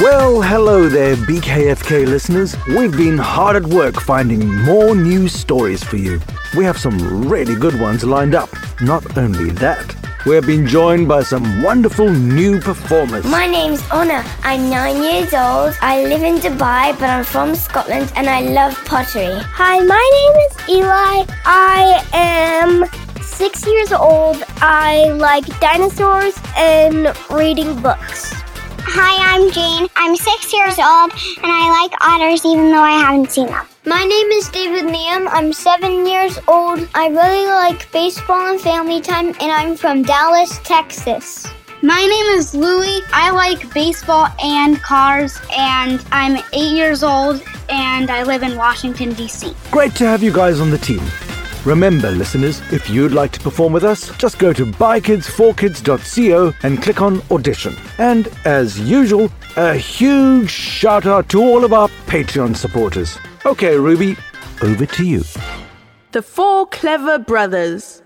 Well, hello there, BKFK listeners. We've been hard at work finding more news stories for you. We have some really good ones lined up. Not only that, we have been joined by some wonderful new performers. My name's Honor. I'm nine years old. I live in Dubai, but I'm from Scotland and I love pottery. Hi, my name is Eli. I am six years old. I like dinosaurs and reading books. Hi, I'm Jane. I'm six years old and I like otters even though I haven't seen them. My name is David Liam. I'm seven years old. I really like baseball and family time, and I'm from Dallas, Texas. My name is Louie. I like baseball and cars and I'm eight years old and I live in Washington, D.C. Great to have you guys on the team. Remember, listeners, if you'd like to perform with us, just go to bykids4kids.co and click on audition. And as usual, a huge shout out to all of our Patreon supporters. Okay, Ruby, over to you. The Four Clever Brothers.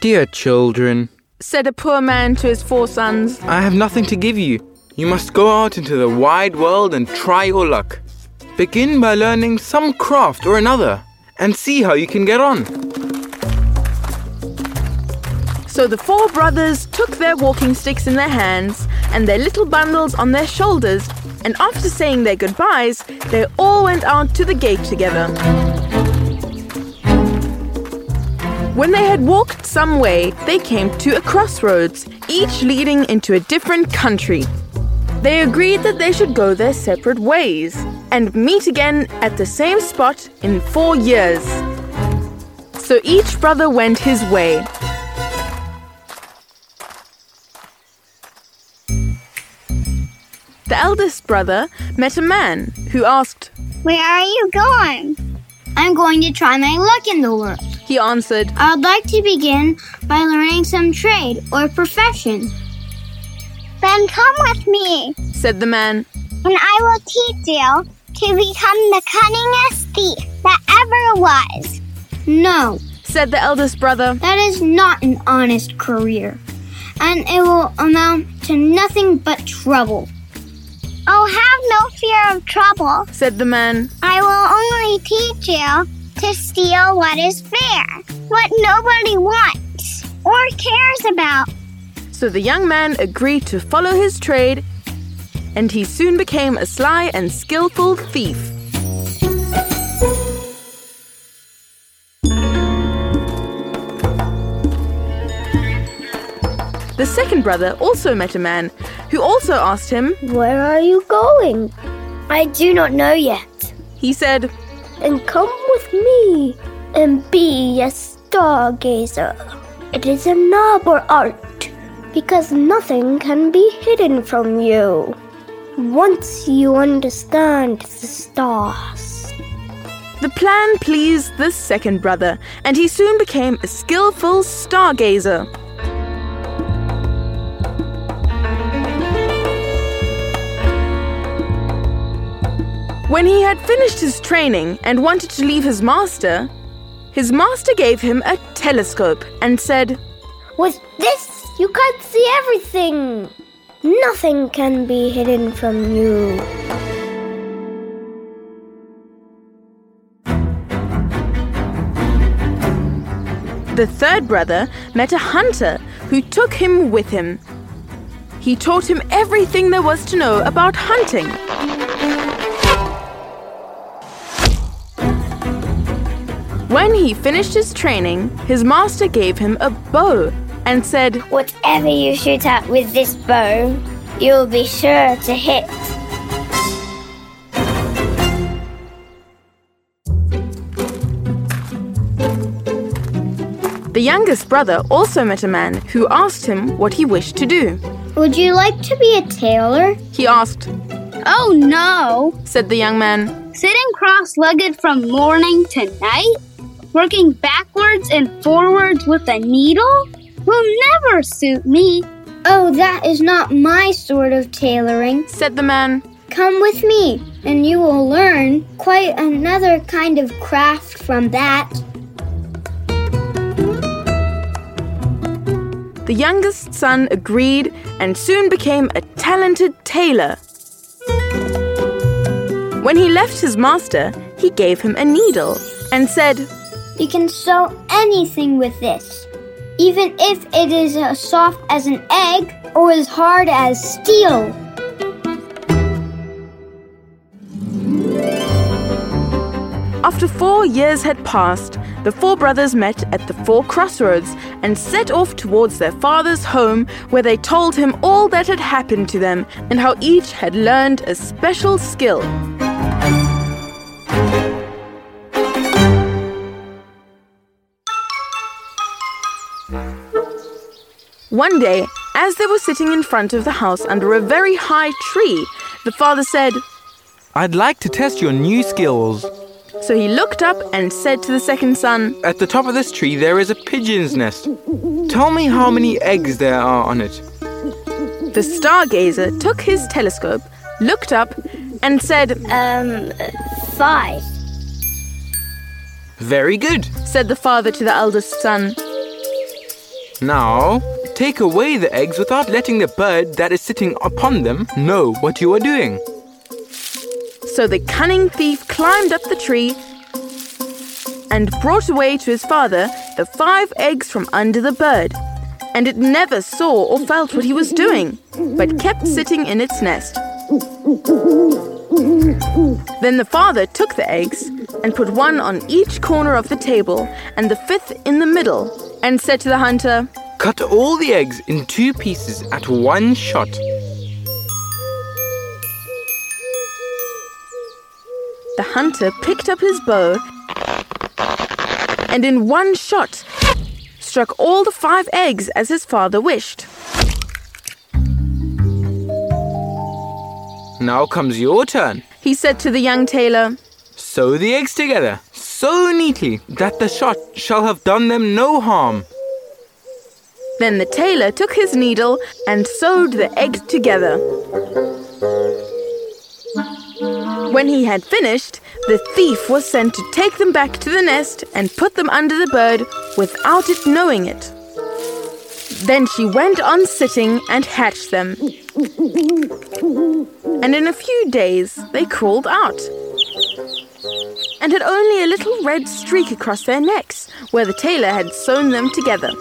Dear children, Said a poor man to his four sons. I have nothing to give you. You must go out into the wide world and try your luck. Begin by learning some craft or another and see how you can get on. So the four brothers took their walking sticks in their hands and their little bundles on their shoulders, and after saying their goodbyes, they all went out to the gate together. When they had walked some way, they came to a crossroads, each leading into a different country. They agreed that they should go their separate ways and meet again at the same spot in four years. So each brother went his way. The eldest brother met a man who asked, Where are you going? I'm going to try my luck in the world. He answered, I'd like to begin by learning some trade or profession. Then come with me said the man. and I will teach you to become the cunningest thief that ever was. No, said the eldest brother. that is not an honest career, and it will amount to nothing but trouble. Oh, have no fear of trouble. said the man. I will only teach you to steal what is fair, what nobody wants or cares about. So the young man agreed to follow his trade, and he soon became a sly and skillful thief. The second brother also met a man who also asked him, Where are you going? I do not know yet. he said, Then come with me and be a stargazer. It is a noble art because nothing can be hidden from you once you understand the stars. The plan pleased the second brother, and he soon became a skillful stargazer. When he had finished his training and wanted to leave his master, his master gave him a telescope and said, With this, you can see everything. Nothing can be hidden from you. The third brother met a hunter who took him with him. He taught him everything there was to know about hunting. When he finished his training, his master gave him a bow and said, Whatever you shoot at with this bow, you'll be sure to hit. The youngest brother also met a man who asked him what he wished to do. Would you like to be a tailor? He asked. Oh no, said the young man. Sitting cross legged from morning to night? Working backwards and forwards with a needle? Will never suit me. Oh, that is not my sort of tailoring. Said the man, Come with me, and you will learn quite another kind of craft from that. The youngest son agreed and soon became a talented tailor. When he left his master, he gave him a needle and said, You can sew anything with this, even if it is as soft as an egg or as hard as steel. After four years had passed, the four brothers met at the four crossroads and set off towards their father's home, where they told him all that had happened to them and how each had learned a special skill. One day, as they were sitting in front of the house under a very high tree, the father said, I'd like to test your new skills. So he looked up and said to the second son, At the top of this tree there is a pigeon's nest. Tell me how many eggs there are on it. The stargazer took his telescope, looked up, and said, Um, five. Very good. said the father to the eldest son. Now, take away the eggs without letting the bird that is sitting upon them know what you are doing. So the cunning thief climbed up the tree and brought away to his father the five eggs from under the bird. And it never saw or felt what he was doing, but kept sitting in its nest. Then the father took the eggs and put one on each corner of the table and the fifth in the middle, and said to the hunter, Cut all the eggs in two pieces at one shot. The hunter picked up his bow and in one shot struck all the five eggs as his father wished. Now comes your turn. He said to the young tailor, Sew the eggs together so neatly that the shot shall have done them no harm. Then the tailor took his needle and sewed the eggs together. When he had finished, the thief was sent to take them back to the nest and put them under the bird without it knowing it. Then she went on sitting and hatched them. And in a few days they crawled out and had only a little red streak across their necks where the tailor had sewn them together.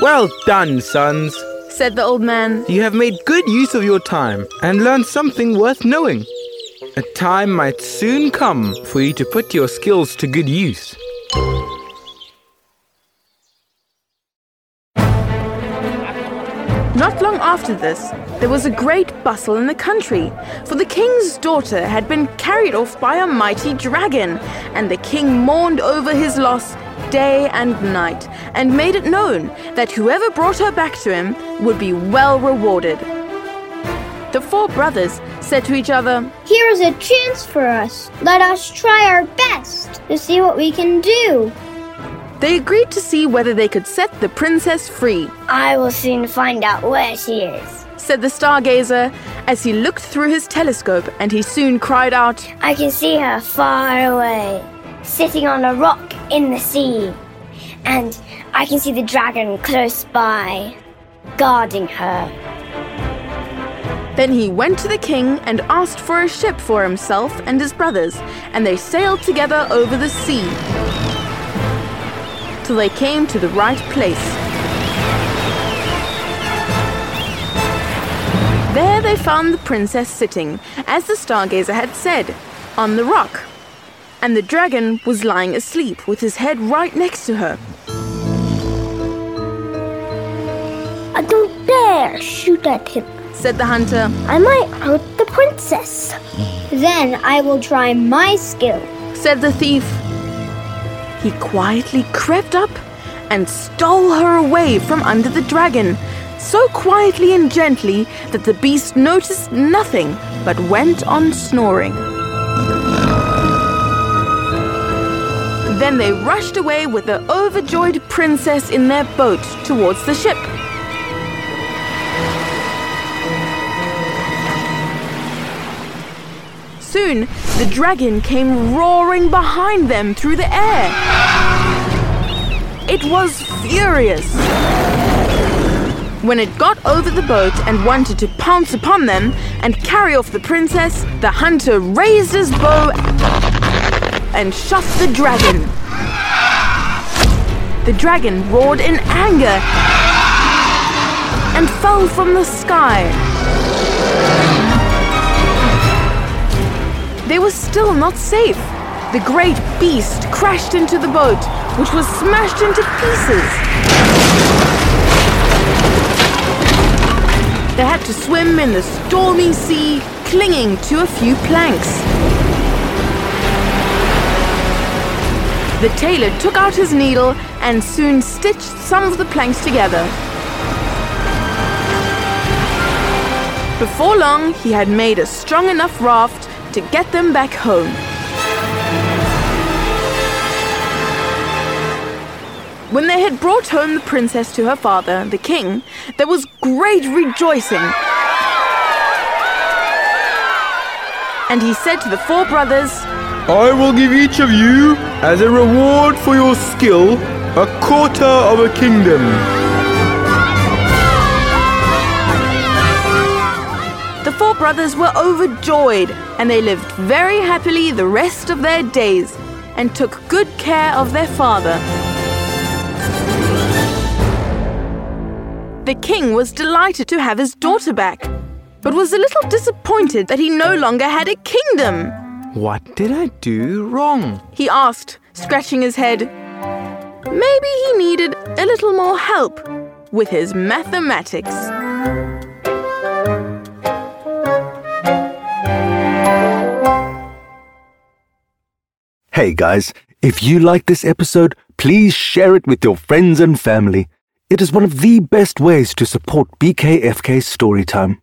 Well done, sons. Said the old man. You have made good use of your time and learned something worth knowing. A time might soon come for you to put your skills to good use. Not long after this, there was a great bustle in the country, for the king's daughter had been carried off by a mighty dragon, and the king mourned over his loss day and night, and made it known that whoever brought her back to him would be well rewarded. The four brothers said to each other, Here is a chance for us. Let us try our best to see what we can do. They agreed to see whether they could set the princess free. I will soon find out where she is. Said the stargazer as he looked through his telescope, and he soon cried out, I can see her far away, sitting on a rock in the sea. And I can see the dragon close by, guarding her. Then he went to the king and asked for a ship for himself and his brothers, and they sailed together over the sea till they came to the right place. There they found the princess sitting, as the stargazer had said, on the rock, and the dragon was lying asleep with his head right next to her. I don't dare shoot at him, Said the hunter, I might hurt the princess. Then I will try my skill. said the thief. he quietly crept up and stole her away from under the dragon, so quietly and gently that the beast noticed nothing but went on snoring. Then they rushed away with the overjoyed princess in their boat towards the ship. Soon, the dragon came roaring behind them through the air. It was furious. When it got over the boat and wanted to pounce upon them and carry off the princess, the hunter raised his bow and shot the dragon. The dragon roared in anger and fell from the sky. They were still not safe. The great beast crashed into the boat, which was smashed into pieces. They had to swim in the stormy sea, clinging to a few planks. The tailor took out his needle and soon stitched some of the planks together. Before long, he had made a strong enough raft to get them back home. When they had brought home the princess to her father, the king, there was great rejoicing. And he said to the four brothers, I will give each of you, as a reward for your skill, a quarter of a kingdom. Brothers were overjoyed, and they lived very happily the rest of their days and took good care of their father. The king was delighted to have his daughter back, but was a little disappointed that he no longer had a kingdom. What did I do wrong? He asked, scratching his head. Maybe he needed a little more help with his mathematics. Hey guys, if you like this episode, please share it with your friends and family. It is one of the best ways to support BKFK Storytime.